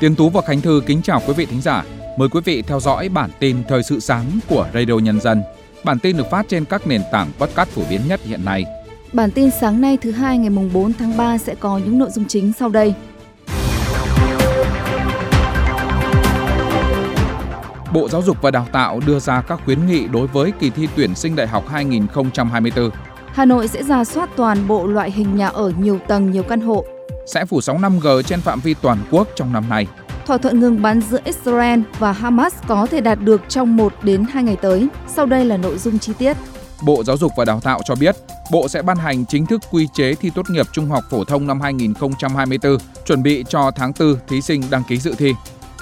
Tiến Tú và Khánh Thư kính chào quý vị thính giả. Mời quý vị theo dõi bản tin thời sự sáng của Radio Nhân dân. Bản tin được phát trên các nền tảng podcast phổ biến nhất hiện nay. Bản tin sáng nay thứ hai ngày mùng 4 tháng 3 sẽ có những nội dung chính sau đây. Bộ Giáo dục và Đào tạo đưa ra các khuyến nghị đối với kỳ thi tuyển sinh đại học 2024. Hà Nội sẽ ra soát toàn bộ loại hình nhà ở nhiều tầng, nhiều căn hộ. Sẽ phủ sóng 5G trên phạm vi toàn quốc trong năm nay. Thỏa thuận ngừng bắn giữa Israel và Hamas có thể đạt được trong 1 đến 2 ngày tới. Sau đây là nội dung chi tiết. Bộ Giáo dục và Đào tạo cho biết, Bộ sẽ ban hành chính thức quy chế thi tốt nghiệp trung học phổ thông năm 2024, chuẩn bị cho tháng 4 thí sinh đăng ký dự thi.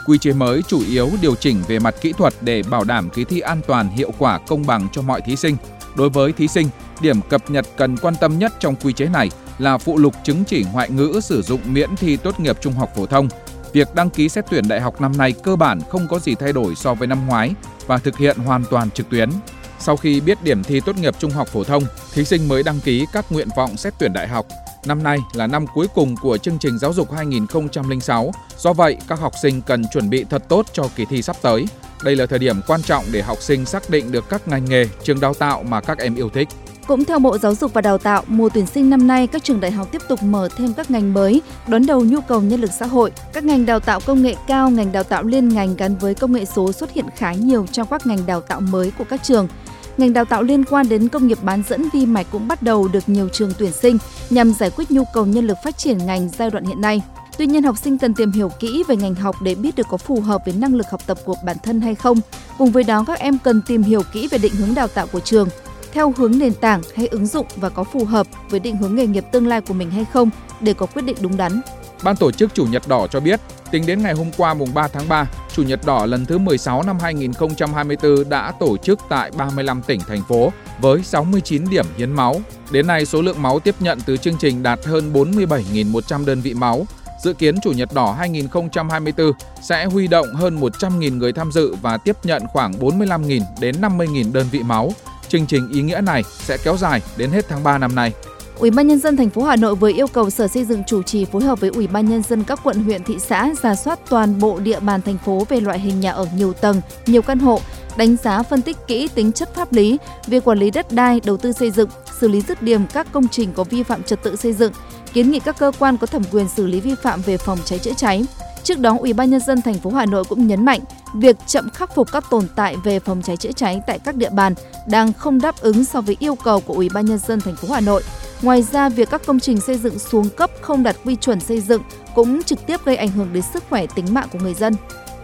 Quy chế mới chủ yếu điều chỉnh về mặt kỹ thuật để bảo đảm kỳ thi an toàn, hiệu quả, công bằng cho mọi thí sinh. Đối với thí sinh, điểm cập nhật cần quan tâm nhất trong quy chế này là phụ lục chứng chỉ ngoại ngữ sử dụng miễn thi tốt nghiệp trung học phổ thông. Việc đăng ký xét tuyển đại học năm nay cơ bản không có gì thay đổi so với năm ngoái và thực hiện hoàn toàn trực tuyến. Sau khi biết điểm thi tốt nghiệp trung học phổ thông, thí sinh mới đăng ký các nguyện vọng xét tuyển đại học. Năm nay là năm cuối cùng của chương trình giáo dục 2006, do vậy các học sinh cần chuẩn bị thật tốt cho kỳ thi sắp tới. Đây là thời điểm quan trọng để học sinh xác định được các ngành nghề, trường đào tạo mà các em yêu thích. Cũng theo Bộ Giáo dục và Đào tạo, mùa tuyển sinh năm nay các trường đại học tiếp tục mở thêm các ngành mới, đón đầu nhu cầu nhân lực xã hội. Các ngành đào tạo công nghệ cao, ngành đào tạo liên ngành gắn với công nghệ số xuất hiện khá nhiều trong các ngành đào tạo mới của các trường. Ngành đào tạo liên quan đến công nghiệp bán dẫn vi mạch cũng bắt đầu được nhiều trường tuyển sinh nhằm giải quyết nhu cầu nhân lực phát triển ngành giai đoạn hiện nay. Tuy nhiên, học sinh cần tìm hiểu kỹ về ngành học để biết được có phù hợp với năng lực học tập của bản thân hay không. Cùng với đó, các em cần tìm hiểu kỹ về định hướng đào tạo của trường, theo hướng nền tảng hay ứng dụng và có phù hợp với định hướng nghề nghiệp tương lai của mình hay không để có quyết định đúng đắn. Ban tổ chức Chủ nhật đỏ cho biết, tính đến ngày hôm qua mùng 3 tháng 3, Chủ nhật đỏ lần thứ 16 năm 2024 đã tổ chức tại 35 tỉnh thành phố với 69 điểm hiến máu. Đến nay, số lượng máu tiếp nhận từ chương trình đạt hơn 47.100 đơn vị máu. Dự kiến Chủ nhật đỏ 2024 sẽ huy động hơn 100.000 người tham dự và tiếp nhận khoảng 45.000 đến 50.000 đơn vị máu. Chương trình ý nghĩa này sẽ kéo dài đến hết tháng 3 năm nay. Ủy ban nhân dân thành phố Hà Nội vừa yêu cầu Sở Xây dựng chủ trì phối hợp với Ủy ban nhân dân các quận huyện thị xã ra soát toàn bộ địa bàn thành phố về loại hình nhà ở nhiều tầng, nhiều căn hộ, đánh giá phân tích kỹ tính chất pháp lý, việc quản lý đất đai, đầu tư xây dựng, xử lý dứt điểm các công trình có vi phạm trật tự xây dựng, kiến nghị các cơ quan có thẩm quyền xử lý vi phạm về phòng cháy chữa cháy. Trước đó, Ủy ban nhân dân thành phố Hà Nội cũng nhấn mạnh việc chậm khắc phục các tồn tại về phòng cháy chữa cháy tại các địa bàn đang không đáp ứng so với yêu cầu của Ủy ban nhân dân thành phố Hà Nội. Ngoài ra, việc các công trình xây dựng xuống cấp không đạt quy chuẩn xây dựng cũng trực tiếp gây ảnh hưởng đến sức khỏe tính mạng của người dân.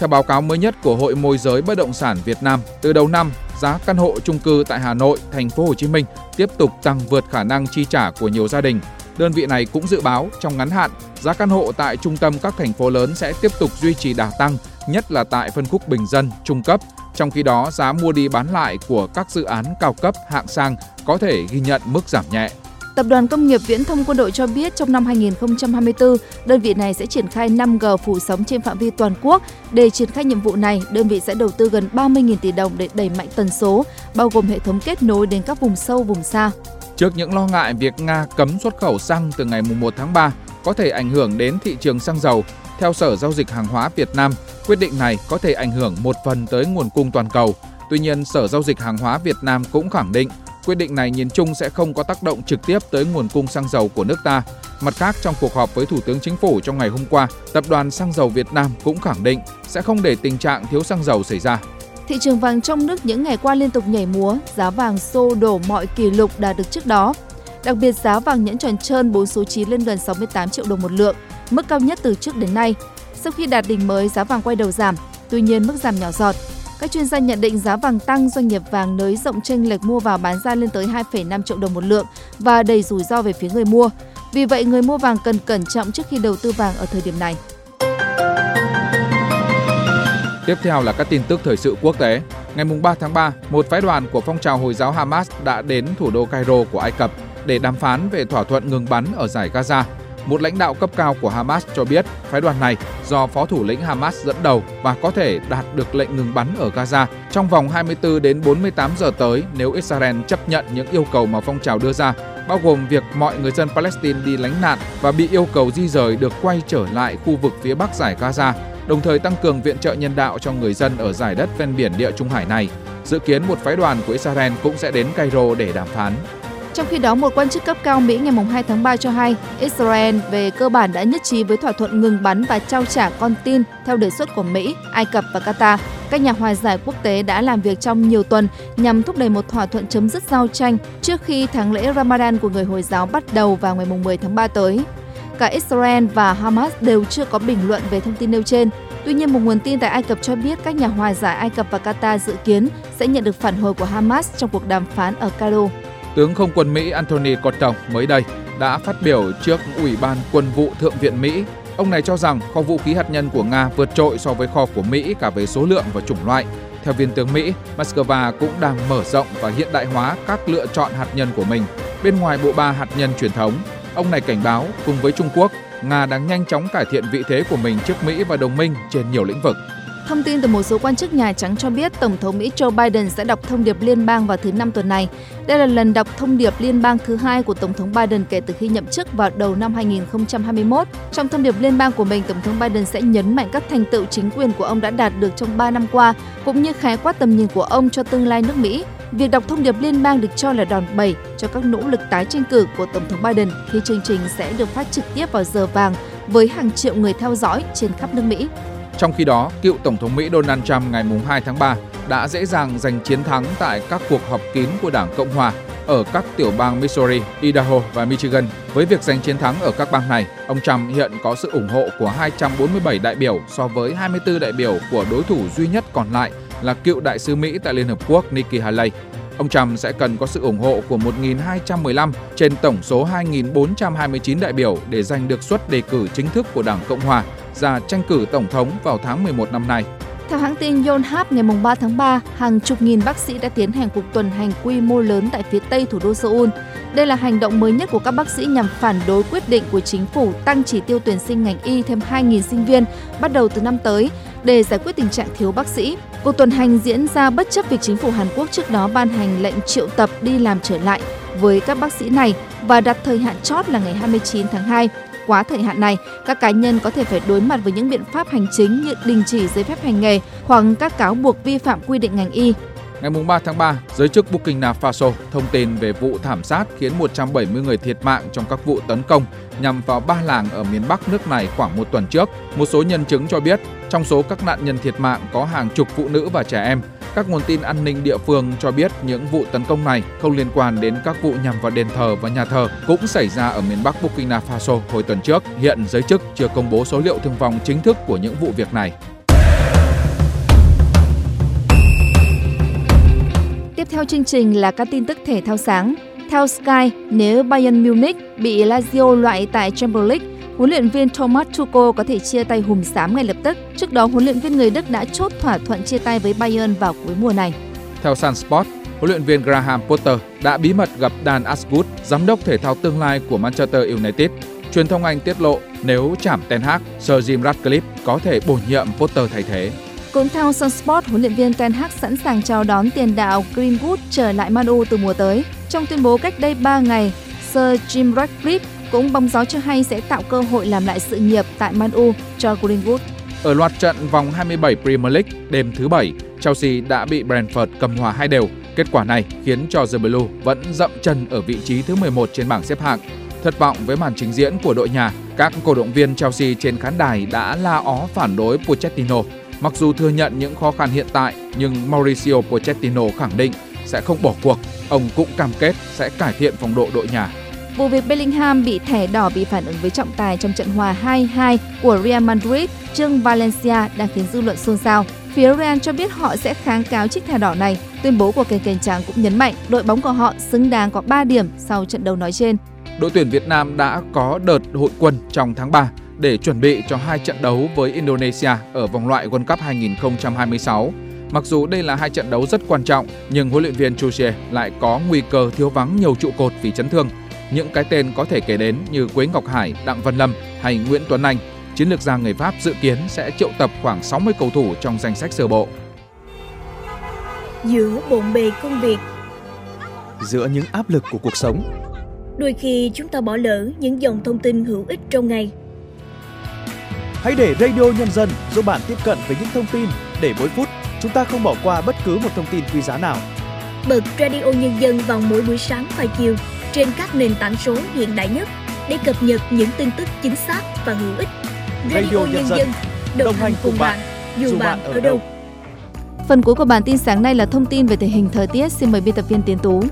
Theo báo cáo mới nhất của Hội môi giới bất động sản Việt Nam, từ đầu năm, giá căn hộ chung cư tại Hà Nội, thành phố Hồ Chí Minh tiếp tục tăng vượt khả năng chi trả của nhiều gia đình. Đơn vị này cũng dự báo trong ngắn hạn, giá căn hộ tại trung tâm các thành phố lớn sẽ tiếp tục duy trì đà tăng, nhất là tại phân khúc bình dân, trung cấp. Trong khi đó, giá mua đi bán lại của các dự án cao cấp hạng sang có thể ghi nhận mức giảm nhẹ. Tập đoàn Công nghiệp Viễn thông Quân đội cho biết trong năm 2024, đơn vị này sẽ triển khai 5G phủ sóng trên phạm vi toàn quốc. Để triển khai nhiệm vụ này, đơn vị sẽ đầu tư gần 30.000 tỷ đồng để đẩy mạnh tần số, bao gồm hệ thống kết nối đến các vùng sâu, vùng xa. Trước những lo ngại việc Nga cấm xuất khẩu xăng từ ngày 1 tháng 3 có thể ảnh hưởng đến thị trường xăng dầu, theo Sở Giao dịch Hàng hóa Việt Nam, quyết định này có thể ảnh hưởng một phần tới nguồn cung toàn cầu. Tuy nhiên, Sở Giao dịch Hàng hóa Việt Nam cũng khẳng định quyết định này nhìn chung sẽ không có tác động trực tiếp tới nguồn cung xăng dầu của nước ta. Mặt khác, trong cuộc họp với Thủ tướng Chính phủ trong ngày hôm qua, Tập đoàn Xăng dầu Việt Nam cũng khẳng định sẽ không để tình trạng thiếu xăng dầu xảy ra. Thị trường vàng trong nước những ngày qua liên tục nhảy múa, giá vàng xô đổ mọi kỷ lục đạt được trước đó. Đặc biệt giá vàng nhẫn tròn trơn 4 số 9 lên gần 68 triệu đồng một lượng, mức cao nhất từ trước đến nay. Sau khi đạt đỉnh mới, giá vàng quay đầu giảm, tuy nhiên mức giảm nhỏ giọt. Các chuyên gia nhận định giá vàng tăng, doanh nghiệp vàng nới rộng chênh lệch mua vào bán ra lên tới 2,5 triệu đồng một lượng và đầy rủi ro về phía người mua. Vì vậy, người mua vàng cần cẩn trọng trước khi đầu tư vàng ở thời điểm này. Tiếp theo là các tin tức thời sự quốc tế. Ngày 3 tháng 3, một phái đoàn của phong trào Hồi giáo Hamas đã đến thủ đô Cairo của Ai Cập để đàm phán về thỏa thuận ngừng bắn ở giải Gaza. Một lãnh đạo cấp cao của Hamas cho biết phái đoàn này do phó thủ lĩnh Hamas dẫn đầu và có thể đạt được lệnh ngừng bắn ở Gaza trong vòng 24 đến 48 giờ tới nếu Israel chấp nhận những yêu cầu mà phong trào đưa ra, bao gồm việc mọi người dân Palestine đi lánh nạn và bị yêu cầu di rời được quay trở lại khu vực phía bắc giải Gaza đồng thời tăng cường viện trợ nhân đạo cho người dân ở giải đất ven biển Địa Trung Hải này. Dự kiến một phái đoàn của Israel cũng sẽ đến Cairo để đàm phán. Trong khi đó, một quan chức cấp cao Mỹ ngày 2 tháng 3 cho hay Israel về cơ bản đã nhất trí với thỏa thuận ngừng bắn và trao trả con tin theo đề xuất của Mỹ, Ai Cập và Qatar. Các nhà hòa giải quốc tế đã làm việc trong nhiều tuần nhằm thúc đẩy một thỏa thuận chấm dứt giao tranh trước khi tháng lễ Ramadan của người Hồi giáo bắt đầu vào ngày 10 tháng 3 tới. Cả Israel và Hamas đều chưa có bình luận về thông tin nêu trên. Tuy nhiên, một nguồn tin tại Ai Cập cho biết các nhà hòa giải Ai Cập và Qatar dự kiến sẽ nhận được phản hồi của Hamas trong cuộc đàm phán ở Cairo. Tướng không quân Mỹ Anthony Cotton mới đây đã phát biểu trước Ủy ban Quân vụ Thượng viện Mỹ. Ông này cho rằng kho vũ khí hạt nhân của Nga vượt trội so với kho của Mỹ cả về số lượng và chủng loại. Theo viên tướng Mỹ, Moscow cũng đang mở rộng và hiện đại hóa các lựa chọn hạt nhân của mình. Bên ngoài bộ ba hạt nhân truyền thống, ông này cảnh báo cùng với Trung Quốc, Nga đang nhanh chóng cải thiện vị thế của mình trước Mỹ và đồng minh trên nhiều lĩnh vực. Thông tin từ một số quan chức Nhà Trắng cho biết Tổng thống Mỹ Joe Biden sẽ đọc thông điệp liên bang vào thứ Năm tuần này. Đây là lần đọc thông điệp liên bang thứ hai của Tổng thống Biden kể từ khi nhậm chức vào đầu năm 2021. Trong thông điệp liên bang của mình, Tổng thống Biden sẽ nhấn mạnh các thành tựu chính quyền của ông đã đạt được trong 3 năm qua, cũng như khái quát tầm nhìn của ông cho tương lai nước Mỹ. Việc đọc thông điệp liên bang được cho là đòn bẩy cho các nỗ lực tái tranh cử của Tổng thống Biden khi chương trình sẽ được phát trực tiếp vào giờ vàng với hàng triệu người theo dõi trên khắp nước Mỹ. Trong khi đó, cựu Tổng thống Mỹ Donald Trump ngày 2 tháng 3 đã dễ dàng giành chiến thắng tại các cuộc họp kín của Đảng Cộng Hòa ở các tiểu bang Missouri, Idaho và Michigan. Với việc giành chiến thắng ở các bang này, ông Trump hiện có sự ủng hộ của 247 đại biểu so với 24 đại biểu của đối thủ duy nhất còn lại là cựu đại sứ Mỹ tại Liên Hợp Quốc Nikki Haley. Ông Trump sẽ cần có sự ủng hộ của 1.215 trên tổng số 2.429 đại biểu để giành được suất đề cử chính thức của Đảng Cộng Hòa ra tranh cử Tổng thống vào tháng 11 năm nay. Theo hãng tin Yonhap ngày 3 tháng 3, hàng chục nghìn bác sĩ đã tiến hành cuộc tuần hành quy mô lớn tại phía tây thủ đô Seoul. Đây là hành động mới nhất của các bác sĩ nhằm phản đối quyết định của chính phủ tăng chỉ tiêu tuyển sinh ngành y thêm 2.000 sinh viên bắt đầu từ năm tới để giải quyết tình trạng thiếu bác sĩ. Cuộc tuần hành diễn ra bất chấp việc chính phủ Hàn Quốc trước đó ban hành lệnh triệu tập đi làm trở lại với các bác sĩ này và đặt thời hạn chót là ngày 29 tháng 2 quá thời hạn này, các cá nhân có thể phải đối mặt với những biện pháp hành chính như đình chỉ giấy phép hành nghề hoặc các cáo buộc vi phạm quy định ngành y. Ngày 3 tháng 3, giới chức Burkina Faso thông tin về vụ thảm sát khiến 170 người thiệt mạng trong các vụ tấn công nhằm vào ba làng ở miền Bắc nước này khoảng một tuần trước. Một số nhân chứng cho biết, trong số các nạn nhân thiệt mạng có hàng chục phụ nữ và trẻ em. Các nguồn tin an ninh địa phương cho biết những vụ tấn công này không liên quan đến các vụ nhằm vào đền thờ và nhà thờ cũng xảy ra ở miền Bắc Burkina Faso hồi tuần trước. Hiện giới chức chưa công bố số liệu thương vong chính thức của những vụ việc này. Theo chương trình là các tin tức thể thao sáng. Theo Sky, nếu Bayern Munich bị Lazio loại tại Champions League, huấn luyện viên Thomas Tuchel có thể chia tay hùm xám ngay lập tức. Trước đó, huấn luyện viên người Đức đã chốt thỏa thuận chia tay với Bayern vào cuối mùa này. Theo Sun Sport, huấn luyện viên Graham Potter đã bí mật gặp Dan Ashwood, giám đốc thể thao tương lai của Manchester United. Truyền thông Anh tiết lộ nếu chạm Ten Hag, Sir Jim Ratcliffe có thể bổ nhiệm Potter thay thế. Cũng theo Sunsport, huấn luyện viên Ten Hag sẵn sàng chào đón tiền đạo Greenwood trở lại Man U từ mùa tới. Trong tuyên bố cách đây 3 ngày, Sir Jim Ratcliffe cũng bóng gió cho hay sẽ tạo cơ hội làm lại sự nghiệp tại Man U cho Greenwood. Ở loạt trận vòng 27 Premier League đêm thứ Bảy, Chelsea đã bị Brentford cầm hòa hai đều. Kết quả này khiến cho The Blue vẫn dậm chân ở vị trí thứ 11 trên bảng xếp hạng. Thất vọng với màn trình diễn của đội nhà, các cổ động viên Chelsea trên khán đài đã la ó phản đối Pochettino Mặc dù thừa nhận những khó khăn hiện tại, nhưng Mauricio Pochettino khẳng định sẽ không bỏ cuộc. Ông cũng cam kết sẽ cải thiện phong độ đội nhà. Vụ việc Bellingham bị thẻ đỏ bị phản ứng với trọng tài trong trận hòa 2-2 của Real Madrid trước Valencia đang khiến dư luận xôn xao. Phía Real cho biết họ sẽ kháng cáo chiếc thẻ đỏ này. Tuyên bố của kênh kênh trắng cũng nhấn mạnh đội bóng của họ xứng đáng có 3 điểm sau trận đấu nói trên. Đội tuyển Việt Nam đã có đợt hội quân trong tháng 3 để chuẩn bị cho hai trận đấu với Indonesia ở vòng loại World Cup 2026. Mặc dù đây là hai trận đấu rất quan trọng, nhưng huấn luyện viên Chuche lại có nguy cơ thiếu vắng nhiều trụ cột vì chấn thương. Những cái tên có thể kể đến như Quế Ngọc Hải, Đặng Văn Lâm hay Nguyễn Tuấn Anh. Chiến lược gia người Pháp dự kiến sẽ triệu tập khoảng 60 cầu thủ trong danh sách sơ bộ. Giữa bộn bề công việc Giữa những áp lực của cuộc sống Đôi khi chúng ta bỏ lỡ những dòng thông tin hữu ích trong ngày Hãy để Radio Nhân dân giúp bạn tiếp cận với những thông tin để mỗi phút chúng ta không bỏ qua bất cứ một thông tin quý giá nào. Bật Radio Nhân dân vào mỗi buổi sáng và chiều trên các nền tảng số hiện đại nhất để cập nhật những tin tức chính xác và hữu ích. Radio, Radio Nhân, dân, đồng, đồng hành cùng bạn, dù bạn ở đâu. Phần cuối của bản tin sáng nay là thông tin về tình hình thời tiết. Xin mời biên tập viên Tiến Tú.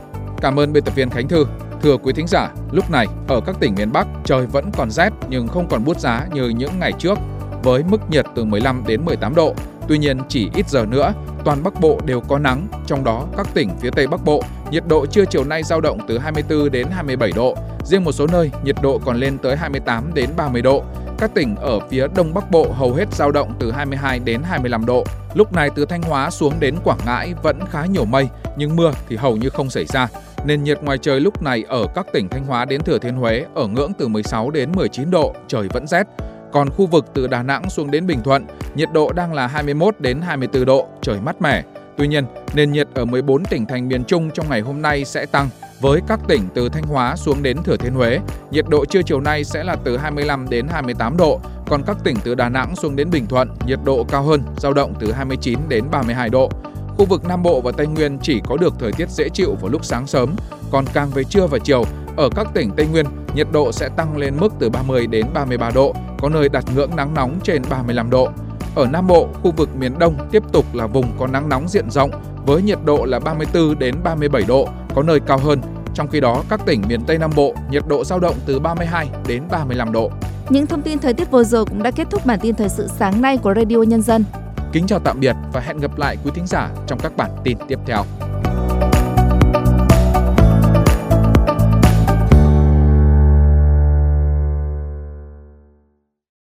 Cảm ơn biên tập viên Khánh Thư. Thưa quý thính giả, lúc này ở các tỉnh miền Bắc trời vẫn còn rét nhưng không còn bút giá như những ngày trước với mức nhiệt từ 15 đến 18 độ. Tuy nhiên chỉ ít giờ nữa, toàn Bắc Bộ đều có nắng, trong đó các tỉnh phía Tây Bắc Bộ, nhiệt độ trưa chiều nay dao động từ 24 đến 27 độ, riêng một số nơi nhiệt độ còn lên tới 28 đến 30 độ. Các tỉnh ở phía Đông Bắc Bộ hầu hết dao động từ 22 đến 25 độ. Lúc này từ Thanh Hóa xuống đến Quảng Ngãi vẫn khá nhiều mây, nhưng mưa thì hầu như không xảy ra. Nền nhiệt ngoài trời lúc này ở các tỉnh Thanh Hóa đến Thừa Thiên Huế ở ngưỡng từ 16 đến 19 độ, trời vẫn rét. Còn khu vực từ Đà Nẵng xuống đến Bình Thuận, nhiệt độ đang là 21 đến 24 độ, trời mát mẻ. Tuy nhiên, nền nhiệt ở 14 tỉnh thành miền Trung trong ngày hôm nay sẽ tăng với các tỉnh từ Thanh Hóa xuống đến Thừa Thiên Huế. Nhiệt độ trưa chiều nay sẽ là từ 25 đến 28 độ, còn các tỉnh từ Đà Nẵng xuống đến Bình Thuận, nhiệt độ cao hơn, dao động từ 29 đến 32 độ. Khu vực Nam Bộ và Tây Nguyên chỉ có được thời tiết dễ chịu vào lúc sáng sớm, còn càng về trưa và chiều, ở các tỉnh Tây Nguyên, nhiệt độ sẽ tăng lên mức từ 30 đến 33 độ, có nơi đạt ngưỡng nắng nóng trên 35 độ. Ở Nam Bộ, khu vực miền Đông tiếp tục là vùng có nắng nóng diện rộng với nhiệt độ là 34 đến 37 độ, có nơi cao hơn. Trong khi đó, các tỉnh miền Tây Nam Bộ, nhiệt độ dao động từ 32 đến 35 độ. Những thông tin thời tiết vừa rồi cũng đã kết thúc bản tin thời sự sáng nay của Radio Nhân dân. Kính chào tạm biệt và hẹn gặp lại quý thính giả trong các bản tin tiếp theo.